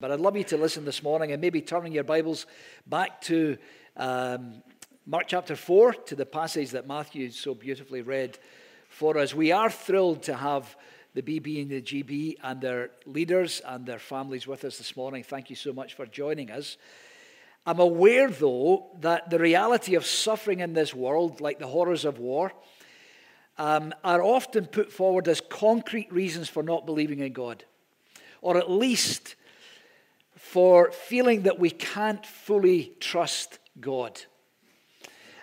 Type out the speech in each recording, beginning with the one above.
But I'd love you to listen this morning and maybe turning your Bibles back to um, Mark chapter 4 to the passage that Matthew so beautifully read for us. We are thrilled to have the BB and the GB and their leaders and their families with us this morning. Thank you so much for joining us. I'm aware, though, that the reality of suffering in this world, like the horrors of war, um, are often put forward as concrete reasons for not believing in God, or at least for feeling that we can't fully trust God.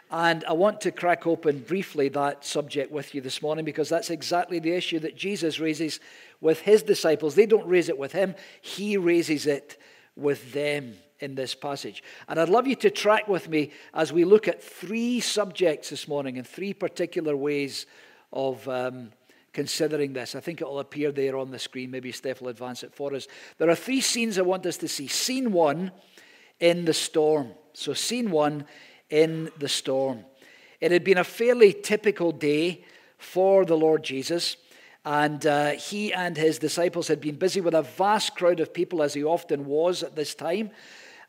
And I want to crack open briefly that subject with you this morning because that's exactly the issue that Jesus raises with his disciples. They don't raise it with him, he raises it with them in this passage. And I'd love you to track with me as we look at three subjects this morning in three particular ways of. Um, considering this. I think it will appear there on the screen. Maybe Steph will advance it for us. There are three scenes I want us to see. Scene one in the storm. So, scene one in the storm. It had been a fairly typical day for the Lord Jesus, and uh, he and his disciples had been busy with a vast crowd of people, as he often was at this time,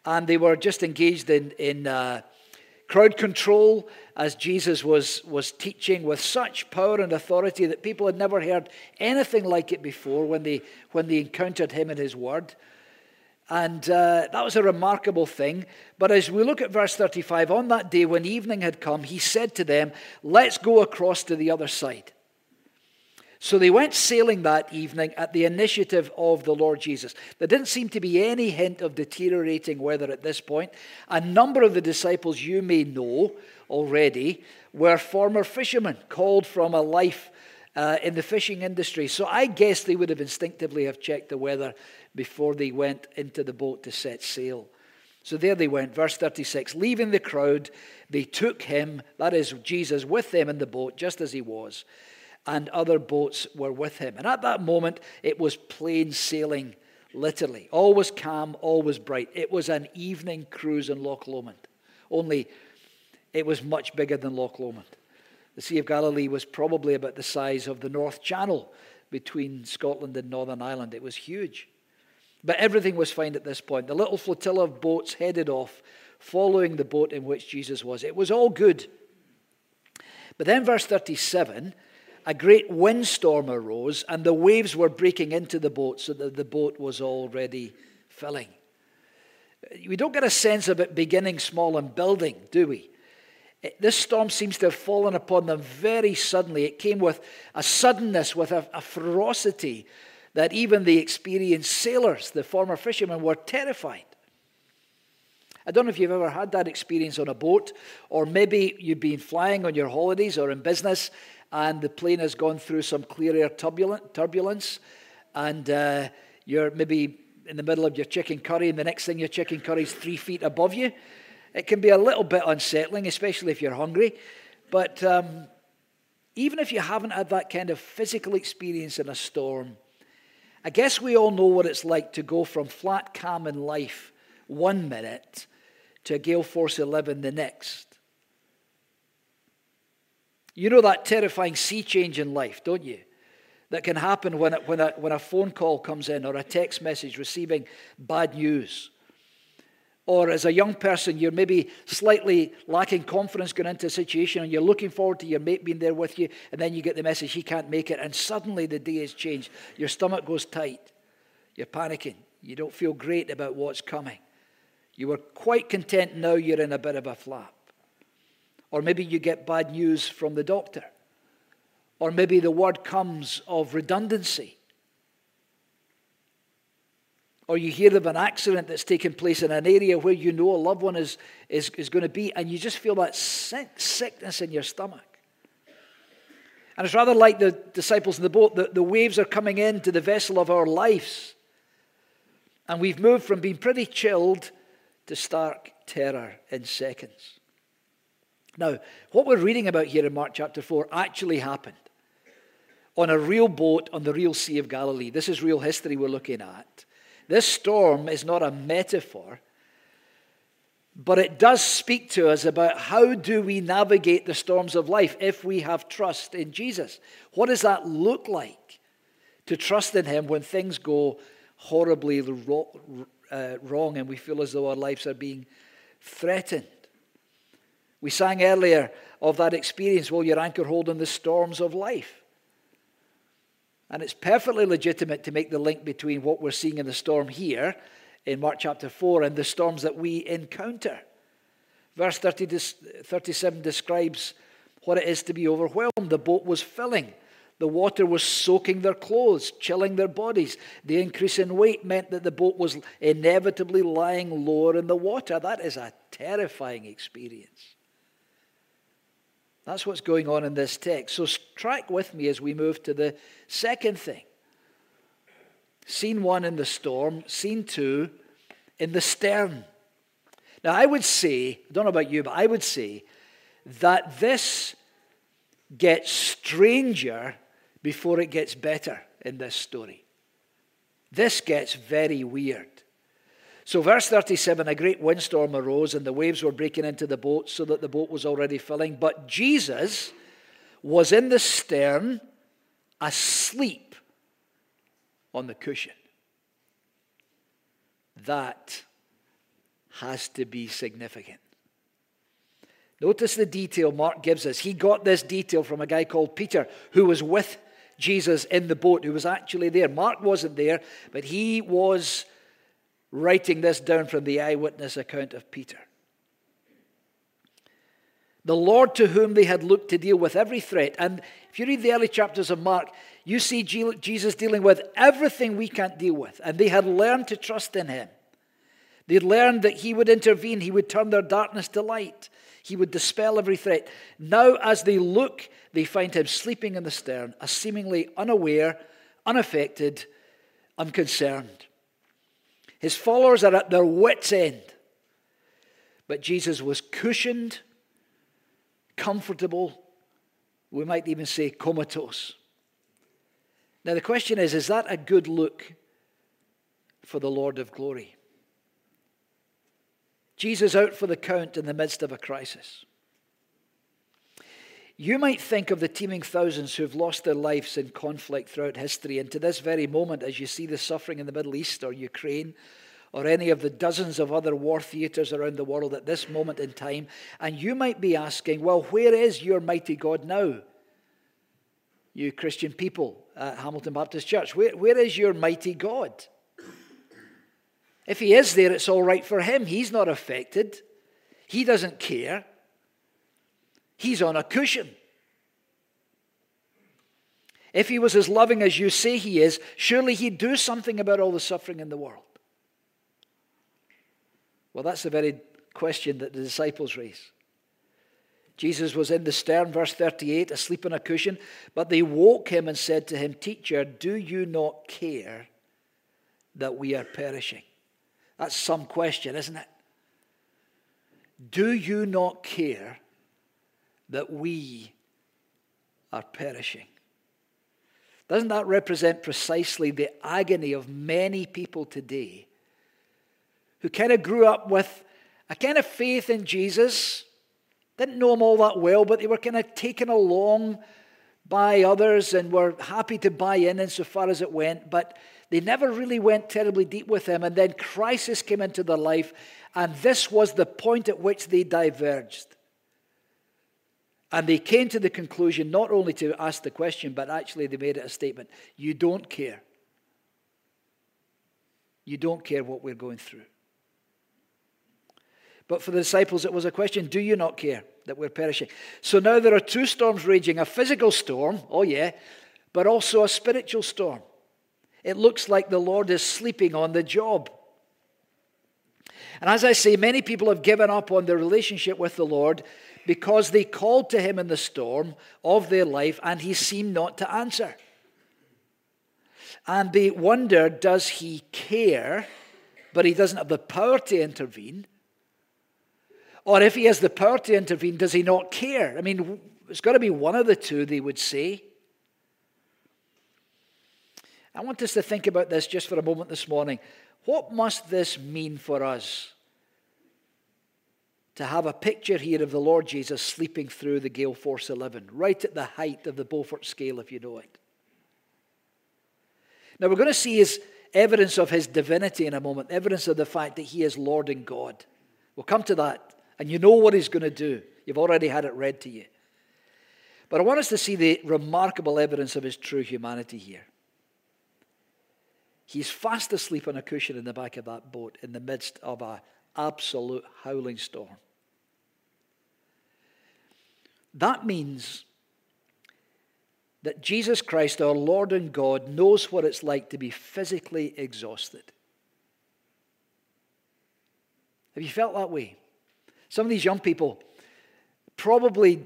and they were just engaged in, in uh, crowd control as Jesus was, was teaching with such power and authority that people had never heard anything like it before when they, when they encountered him and his word. And uh, that was a remarkable thing. But as we look at verse 35, on that day when evening had come, he said to them, Let's go across to the other side. So they went sailing that evening at the initiative of the Lord Jesus. There didn't seem to be any hint of deteriorating weather at this point. A number of the disciples you may know already were former fishermen called from a life uh, in the fishing industry. So I guess they would have instinctively have checked the weather before they went into the boat to set sail. So there they went, verse 36. Leaving the crowd, they took him, that is Jesus, with them in the boat, just as he was, and other boats were with him. And at that moment, it was plain sailing, literally. All was calm, all was bright. It was an evening cruise in Loch Lomond, only it was much bigger than Loch Lomond. The Sea of Galilee was probably about the size of the North Channel between Scotland and Northern Ireland. It was huge. But everything was fine at this point. The little flotilla of boats headed off, following the boat in which Jesus was. It was all good. But then, verse 37 a great windstorm arose, and the waves were breaking into the boat, so that the boat was already filling. We don't get a sense of it beginning small and building, do we? This storm seems to have fallen upon them very suddenly. It came with a suddenness, with a, a ferocity that even the experienced sailors, the former fishermen, were terrified. I don't know if you've ever had that experience on a boat, or maybe you've been flying on your holidays or in business, and the plane has gone through some clear air turbulence, and uh, you're maybe in the middle of your chicken curry, and the next thing your chicken curry is three feet above you. It can be a little bit unsettling, especially if you're hungry. But um, even if you haven't had that kind of physical experience in a storm, I guess we all know what it's like to go from flat calm in life one minute to gale force 11 the next. You know that terrifying sea change in life, don't you? That can happen when, when, a, when a phone call comes in or a text message receiving bad news. Or as a young person, you're maybe slightly lacking confidence going into a situation and you're looking forward to your mate being there with you, and then you get the message he can't make it, and suddenly the day has changed. Your stomach goes tight. You're panicking. You don't feel great about what's coming. You were quite content, now you're in a bit of a flap. Or maybe you get bad news from the doctor. Or maybe the word comes of redundancy. Or you hear of an accident that's taken place in an area where you know a loved one is, is, is going to be, and you just feel that sick, sickness in your stomach. And it's rather like the disciples in the boat. The, the waves are coming into the vessel of our lives. And we've moved from being pretty chilled to stark terror in seconds. Now, what we're reading about here in Mark chapter 4 actually happened on a real boat on the real Sea of Galilee. This is real history we're looking at. This storm is not a metaphor, but it does speak to us about how do we navigate the storms of life if we have trust in Jesus. What does that look like to trust in him when things go horribly uh, wrong and we feel as though our lives are being threatened? We sang earlier of that experience, will your anchor hold in the storms of life? And it's perfectly legitimate to make the link between what we're seeing in the storm here in Mark chapter 4 and the storms that we encounter. Verse 30 37 describes what it is to be overwhelmed. The boat was filling. The water was soaking their clothes, chilling their bodies. The increase in weight meant that the boat was inevitably lying lower in the water. That is a terrifying experience. That's what's going on in this text. So, track with me as we move to the second thing. Scene one in the storm, scene two in the stern. Now, I would say, I don't know about you, but I would say that this gets stranger before it gets better in this story. This gets very weird. So, verse 37 a great windstorm arose, and the waves were breaking into the boat, so that the boat was already filling. But Jesus was in the stern, asleep on the cushion. That has to be significant. Notice the detail Mark gives us. He got this detail from a guy called Peter, who was with Jesus in the boat, who was actually there. Mark wasn't there, but he was writing this down from the eyewitness account of Peter. The Lord to whom they had looked to deal with every threat. And if you read the early chapters of Mark, you see Jesus dealing with everything we can't deal with. And they had learned to trust in him. They'd learned that he would intervene, he would turn their darkness to light, he would dispel every threat. Now, as they look, they find him sleeping in the stern, a seemingly unaware, unaffected, unconcerned. His followers are at their wits' end. But Jesus was cushioned, comfortable, we might even say comatose. Now, the question is is that a good look for the Lord of glory? Jesus out for the count in the midst of a crisis. You might think of the teeming thousands who've lost their lives in conflict throughout history, and to this very moment, as you see the suffering in the Middle East or Ukraine, or any of the dozens of other war theatres around the world at this moment in time, and you might be asking, well, where is your mighty God now? You Christian people at Hamilton Baptist Church, where, where is your mighty God? If he is there, it's all right for him. He's not affected, he doesn't care. He's on a cushion. If he was as loving as you say he is, surely he'd do something about all the suffering in the world. Well, that's the very question that the disciples raise. Jesus was in the stern, verse 38, asleep on a cushion, but they woke him and said to him, Teacher, do you not care that we are perishing? That's some question, isn't it? Do you not care that we are perishing. Doesn't that represent precisely the agony of many people today who kind of grew up with a kind of faith in Jesus, didn't know him all that well, but they were kind of taken along by others and were happy to buy in insofar as it went, but they never really went terribly deep with him. And then crisis came into their life, and this was the point at which they diverged. And they came to the conclusion not only to ask the question, but actually they made it a statement you don't care. You don't care what we're going through. But for the disciples, it was a question Do you not care that we're perishing? So now there are two storms raging a physical storm, oh yeah, but also a spiritual storm. It looks like the Lord is sleeping on the job. And as I say, many people have given up on their relationship with the Lord because they called to Him in the storm of their life and He seemed not to answer. And they wonder does He care, but He doesn't have the power to intervene? Or if He has the power to intervene, does He not care? I mean, it's got to be one of the two, they would say. I want us to think about this just for a moment this morning. What must this mean for us? To have a picture here of the Lord Jesus sleeping through the gale force 11, right at the height of the Beaufort scale, if you know it. Now, we're going to see his evidence of his divinity in a moment, evidence of the fact that he is Lord and God. We'll come to that, and you know what he's going to do. You've already had it read to you. But I want us to see the remarkable evidence of his true humanity here. He's fast asleep on a cushion in the back of that boat in the midst of an absolute howling storm. That means that Jesus Christ, our Lord and God, knows what it's like to be physically exhausted. Have you felt that way? Some of these young people probably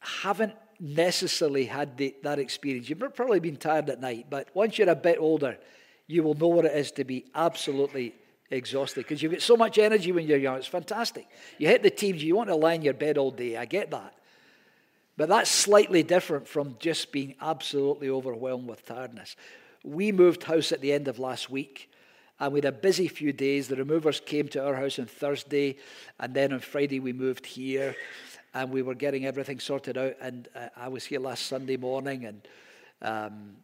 haven't necessarily had the, that experience. You've probably been tired at night, but once you're a bit older, you will know what it is to be absolutely exhausted because you get so much energy when you're young. It's fantastic. You hit the teams, you want to lie in your bed all day. I get that. But that's slightly different from just being absolutely overwhelmed with tiredness. We moved house at the end of last week and we had a busy few days. The removers came to our house on Thursday, and then on Friday we moved here, and we were getting everything sorted out. And uh, I was here last Sunday morning, and um,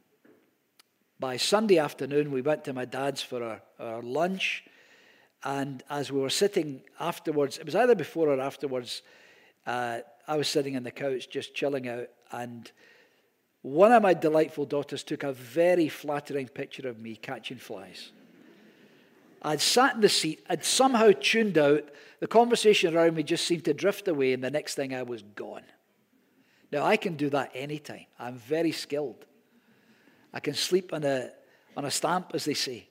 by Sunday afternoon, we went to my dad's for our, our lunch. And as we were sitting afterwards, it was either before or afterwards, uh, I was sitting on the couch just chilling out. And one of my delightful daughters took a very flattering picture of me catching flies. I'd sat in the seat, I'd somehow tuned out. The conversation around me just seemed to drift away, and the next thing I was gone. Now, I can do that anytime. I'm very skilled. I can sleep on a, on a stamp, as they say.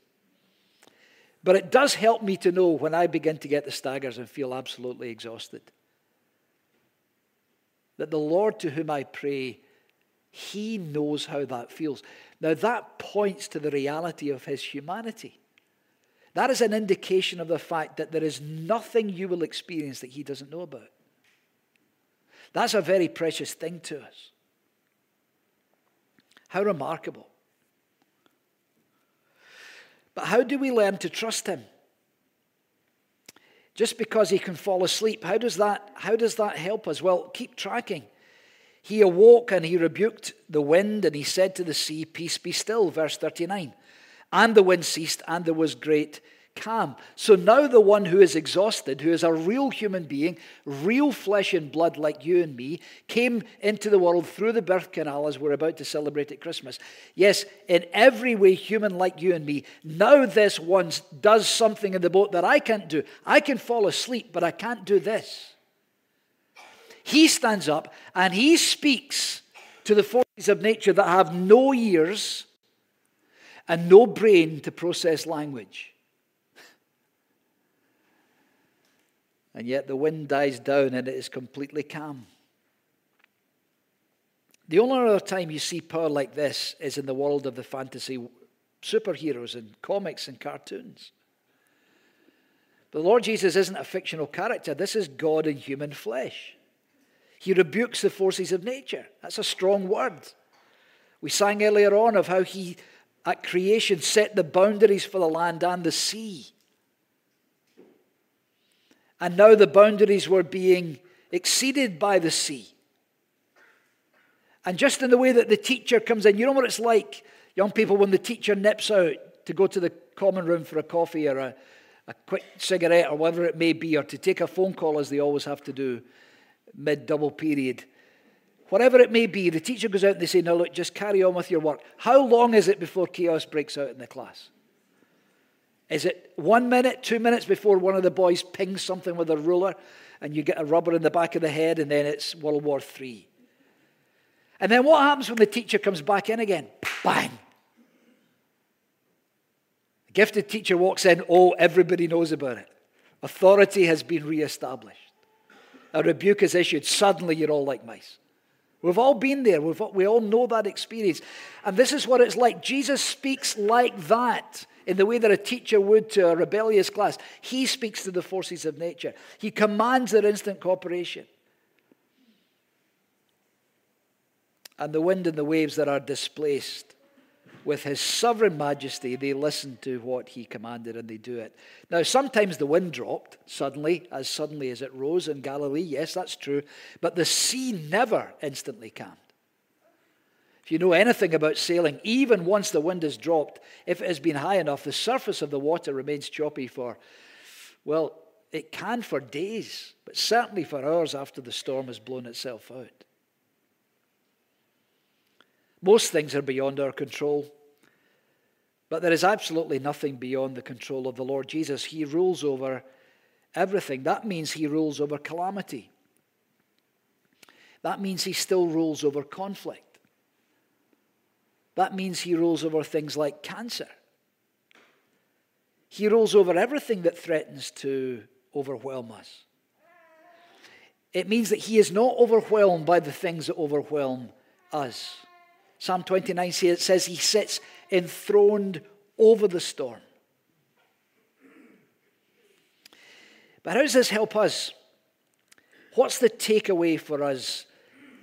But it does help me to know when I begin to get the staggers and feel absolutely exhausted that the Lord to whom I pray, He knows how that feels. Now, that points to the reality of His humanity. That is an indication of the fact that there is nothing you will experience that He doesn't know about. That's a very precious thing to us. How remarkable. But how do we learn to trust him? Just because he can fall asleep, how does that, how does that help us? Well, keep tracking. He awoke and he rebuked the wind and he said to the sea, Peace be still, verse 39. And the wind ceased and there was great calm. So now the one who is exhausted, who is a real human being, real flesh and blood like you and me, came into the world through the birth canal as we're about to celebrate at Christmas. Yes, in every way human like you and me. Now this one does something in the boat that I can't do. I can fall asleep, but I can't do this. He stands up and he speaks to the forces of nature that have no ears and no brain to process language. And yet the wind dies down and it is completely calm. The only other time you see power like this is in the world of the fantasy superheroes and comics and cartoons. The Lord Jesus isn't a fictional character, this is God in human flesh. He rebukes the forces of nature. That's a strong word. We sang earlier on of how he, at creation, set the boundaries for the land and the sea. And now the boundaries were being exceeded by the sea. And just in the way that the teacher comes in, you know what it's like, young people, when the teacher nips out to go to the common room for a coffee or a, a quick cigarette or whatever it may be, or to take a phone call as they always have to do mid double period. Whatever it may be, the teacher goes out and they say, Now look, just carry on with your work. How long is it before chaos breaks out in the class? Is it one minute, two minutes before one of the boys pings something with a ruler and you get a rubber in the back of the head and then it's World War III? And then what happens when the teacher comes back in again? Bang! The gifted teacher walks in, oh, everybody knows about it. Authority has been reestablished. A rebuke is issued. Suddenly you're all like mice. We've all been there. We've, we all know that experience. And this is what it's like. Jesus speaks like that in the way that a teacher would to a rebellious class. He speaks to the forces of nature, he commands their instant cooperation. And the wind and the waves that are displaced with his sovereign majesty, they listen to what he commanded and they do it. Now, sometimes the wind dropped suddenly, as suddenly as it rose in Galilee. Yes, that's true. But the sea never instantly calmed. If you know anything about sailing, even once the wind has dropped, if it has been high enough, the surface of the water remains choppy for, well, it can for days, but certainly for hours after the storm has blown itself out. Most things are beyond our control. But there is absolutely nothing beyond the control of the Lord Jesus. He rules over everything. That means he rules over calamity. That means he still rules over conflict. That means he rules over things like cancer. He rules over everything that threatens to overwhelm us. It means that he is not overwhelmed by the things that overwhelm us. Psalm 29 says he sits enthroned over the storm. But how does this help us? What's the takeaway for us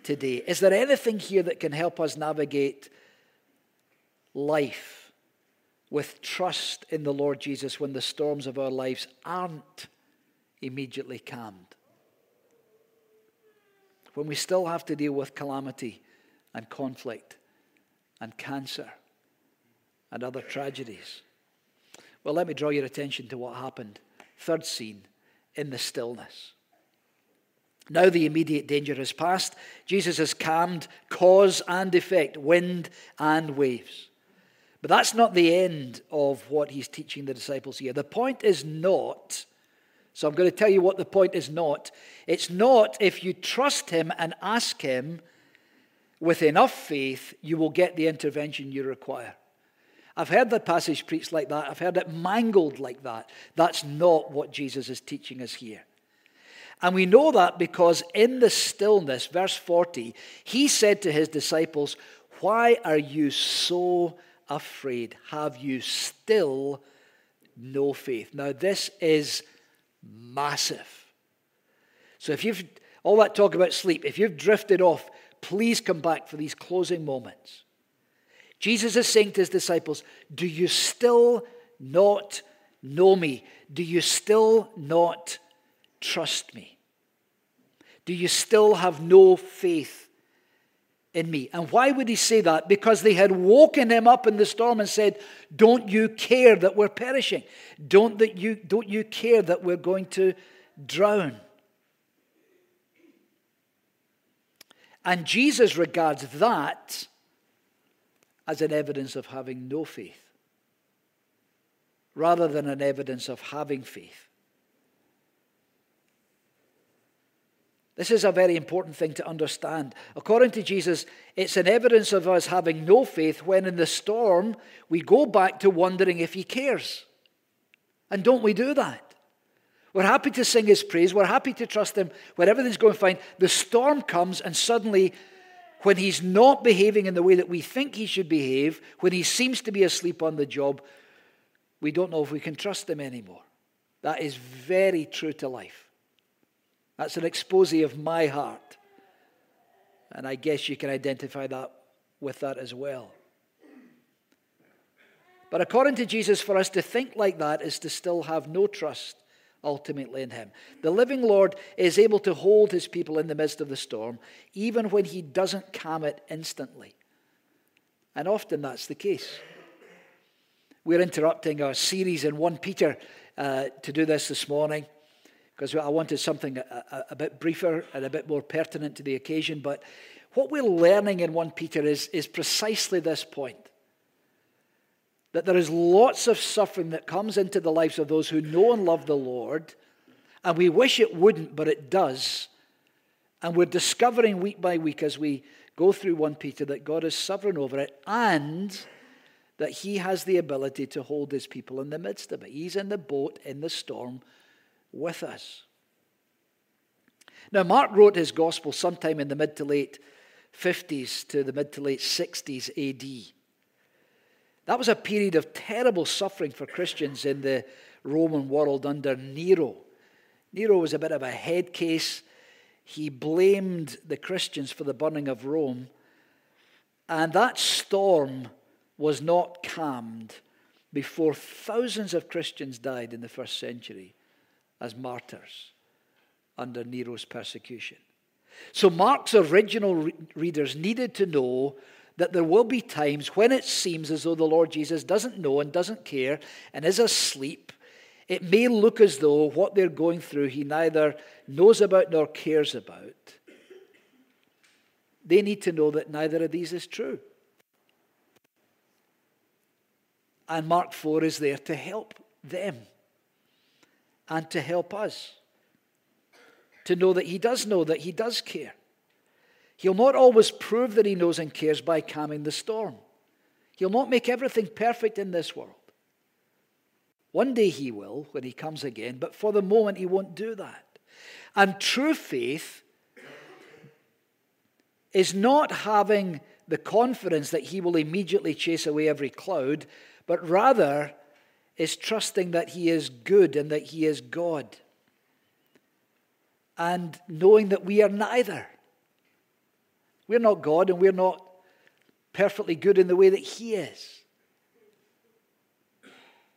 today? Is there anything here that can help us navigate life with trust in the Lord Jesus when the storms of our lives aren't immediately calmed? When we still have to deal with calamity and conflict and cancer and other tragedies. Well, let me draw your attention to what happened. Third scene in the stillness. Now the immediate danger has passed. Jesus has calmed cause and effect, wind and waves. But that's not the end of what he's teaching the disciples here. The point is not, so I'm going to tell you what the point is not. It's not if you trust him and ask him with enough faith, you will get the intervention you require. I've heard that passage preached like that. I've heard it mangled like that. That's not what Jesus is teaching us here. And we know that because in the stillness, verse 40, he said to his disciples, Why are you so afraid? Have you still no faith? Now, this is massive. So, if you've all that talk about sleep, if you've drifted off Please come back for these closing moments. Jesus is saying to his disciples, Do you still not know me? Do you still not trust me? Do you still have no faith in me? And why would he say that? Because they had woken him up in the storm and said, Don't you care that we're perishing? Don't, that you, don't you care that we're going to drown? And Jesus regards that as an evidence of having no faith rather than an evidence of having faith. This is a very important thing to understand. According to Jesus, it's an evidence of us having no faith when in the storm we go back to wondering if He cares. And don't we do that? We're happy to sing his praise. We're happy to trust him when everything's going fine. The storm comes, and suddenly, when he's not behaving in the way that we think he should behave, when he seems to be asleep on the job, we don't know if we can trust him anymore. That is very true to life. That's an expose of my heart. And I guess you can identify that with that as well. But according to Jesus, for us to think like that is to still have no trust ultimately in him. The living Lord is able to hold his people in the midst of the storm, even when he doesn't calm it instantly. And often that's the case. We're interrupting our series in 1 Peter uh, to do this this morning because I wanted something a, a, a, bit briefer and a bit more pertinent to the occasion. But what we're learning in 1 Peter is, is precisely this point that there is lots of suffering that comes into the lives of those who know and love the Lord, and we wish it wouldn't, but it does. And we're discovering week by week as we go through 1 Peter that God is sovereign over it and that He has the ability to hold His people in the midst of it. He's in the boat, in the storm with us. Now, Mark wrote his gospel sometime in the mid to late 50s to the mid to late 60s AD. That was a period of terrible suffering for Christians in the Roman world under Nero. Nero was a bit of a head case. He blamed the Christians for the burning of Rome. And that storm was not calmed before thousands of Christians died in the first century as martyrs under Nero's persecution. So Mark's original re- readers needed to know that there will be times when it seems as though the Lord Jesus doesn't know and doesn't care and is asleep. It may look as though what they're going through he neither knows about nor cares about. They need to know that neither of these is true. And Mark 4 is there to help them and to help us to know that he does know, that he does care. He'll not always prove that he knows and cares by calming the storm. He'll not make everything perfect in this world. One day he will when he comes again, but for the moment he won't do that. And true faith is not having the confidence that he will immediately chase away every cloud, but rather is trusting that he is good and that he is God and knowing that we are neither. We're not God and we're not perfectly good in the way that He is.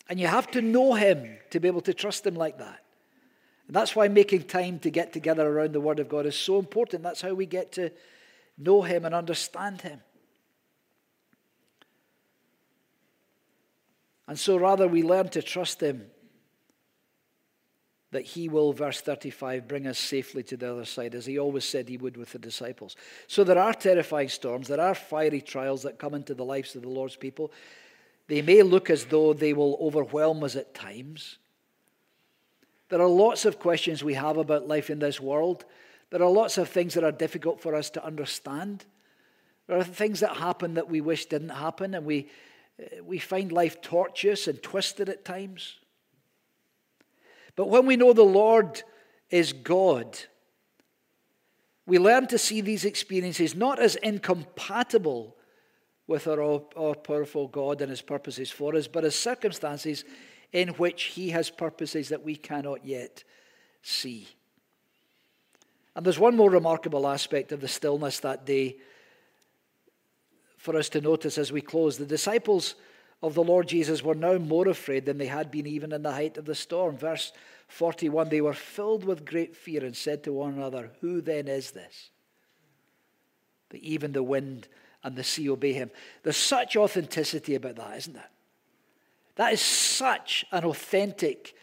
And you have to know Him to be able to trust Him like that. And that's why making time to get together around the Word of God is so important. That's how we get to know Him and understand Him. And so, rather, we learn to trust Him that he will, verse 35, bring us safely to the other side, as he always said he would with the disciples. So there are terrifying storms, there are fiery trials that come into the lives of the Lord's people. They may look as though they will overwhelm us at times. There are lots of questions we have about life in this world. There are lots of things that are difficult for us to understand. There are things that happen that we wish didn't happen, and we, Uh, we find life tortuous and twisted at times. But when we know the Lord is God, we learn to see these experiences not as incompatible with our all powerful God and his purposes for us, but as circumstances in which he has purposes that we cannot yet see. And there's one more remarkable aspect of the stillness that day for us to notice as we close. The disciples of the Lord Jesus were now more afraid than they had been even in the height of the storm. Verse 41 They were filled with great fear and said to one another, Who then is this? That even the wind and the sea obey him. There's such authenticity about that, isn't there? That is such an authentic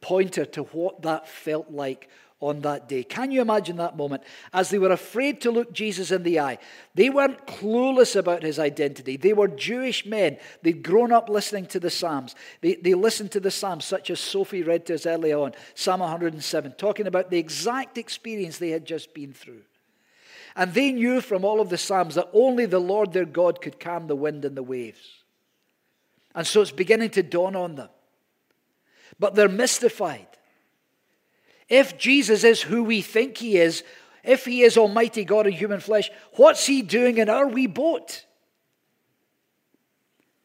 pointer to what that felt like on that day. Can you imagine that moment? As they were afraid to look Jesus in the eye, they weren't clueless about his identity. They were Jewish men. They'd grown up listening to the Psalms. They, they listened to the Psalms, such as Sophie read to us earlier on, Psalm 107, talking about the exact experience they had just been through. And they knew from all of the Psalms that only the Lord their God could calm the wind and the waves. And so it's beginning to dawn on them. But they're mystified. If Jesus is who we think he is, if he is Almighty God in human flesh, what's he doing in our wee boat?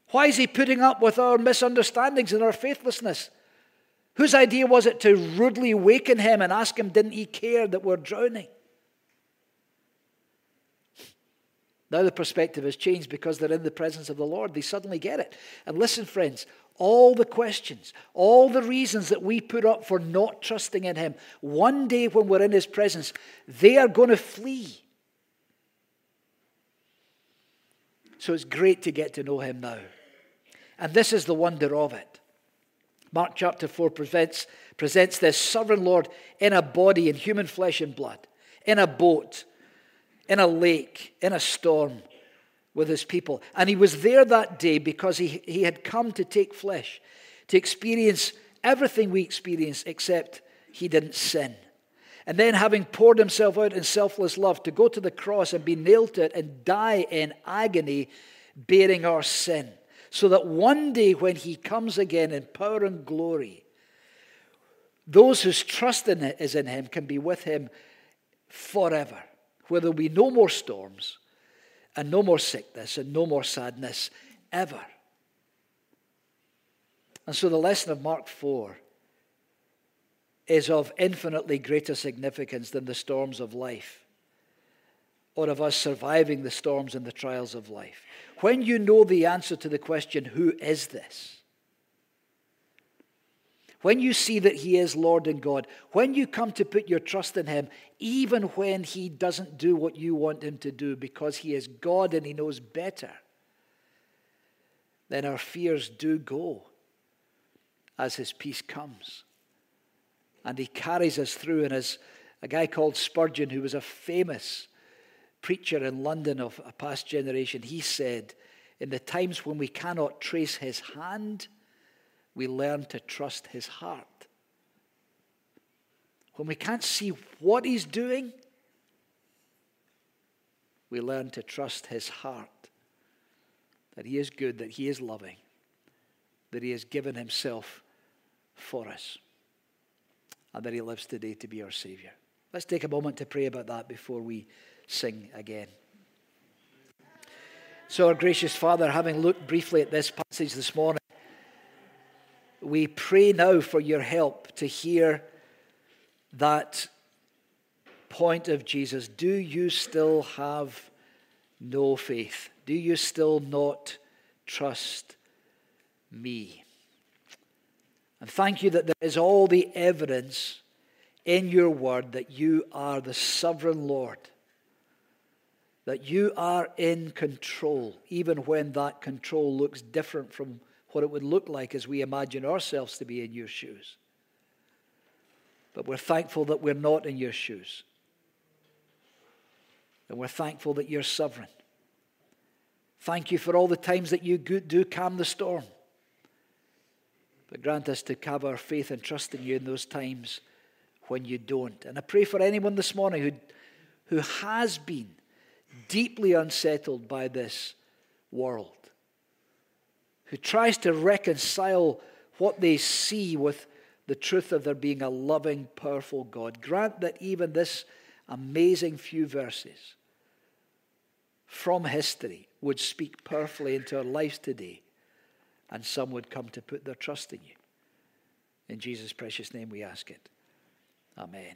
Why is he putting up with our misunderstandings and our faithlessness? Whose idea was it to rudely waken him and ask him, didn't he care that we're drowning? Now the perspective has changed because they're in the presence of the Lord. They suddenly get it. And listen, friends, all the questions, all the reasons that we put up for not trusting in Him, one day when we're in His presence, they are going to flee. So it's great to get to know Him now. And this is the wonder of it. Mark chapter 4 presents, presents this sovereign Lord in a body, in human flesh and blood, in a boat, in a lake, in a storm, with his people. And he was there that day because he, he had come to take flesh, to experience everything we experience, except he didn't sin. And then, having poured himself out in selfless love, to go to the cross and be nailed to it and die in agony, bearing our sin. So that one day, when he comes again in power and glory, those whose trust in it is in him can be with him forever, where there'll be no more storms and no more sickness and no more sadness ever. And so the lesson of Mark 4 is of infinitely greater significance than the storms of life or of us surviving the storms and the trials of life. When you know the answer to the question, Who is this? When you see that He is Lord and God, when you come to put your trust in Him, even when He doesn't do what you want Him to do because He is God and He knows better, then our fears do go as His peace comes. And He carries us through. And as a guy called Spurgeon, who was a famous preacher in London of a past generation, he said, In the times when we cannot trace His hand, we learn to trust his heart. When we can't see what he's doing, we learn to trust his heart. That he is good, that he is loving, that he has given himself for us, and that he lives today to be our Savior. Let's take a moment to pray about that before we sing again. So, our gracious Father, having looked briefly at this passage this morning, we pray now for your help to hear that point of Jesus. Do you still have no faith? Do you still not trust me? And thank you that there is all the evidence in your word that you are the sovereign Lord, that you are in control, even when that control looks different from what it would look like as we imagine ourselves to be in your shoes. But we're thankful that we're not in your shoes. And we're thankful that you're sovereign. Thank you for all the times that you do calm the storm. But grant us to have our faith and trust in you in those times when you don't. And I pray for anyone this morning who, who has been deeply unsettled by this world who tries to reconcile what they see with the truth of there being a loving, powerful God. Grant that even this amazing few verses from history would speak powerfully into our lives today, and some would come to put their trust in you. In Jesus' precious name we ask it. Amen.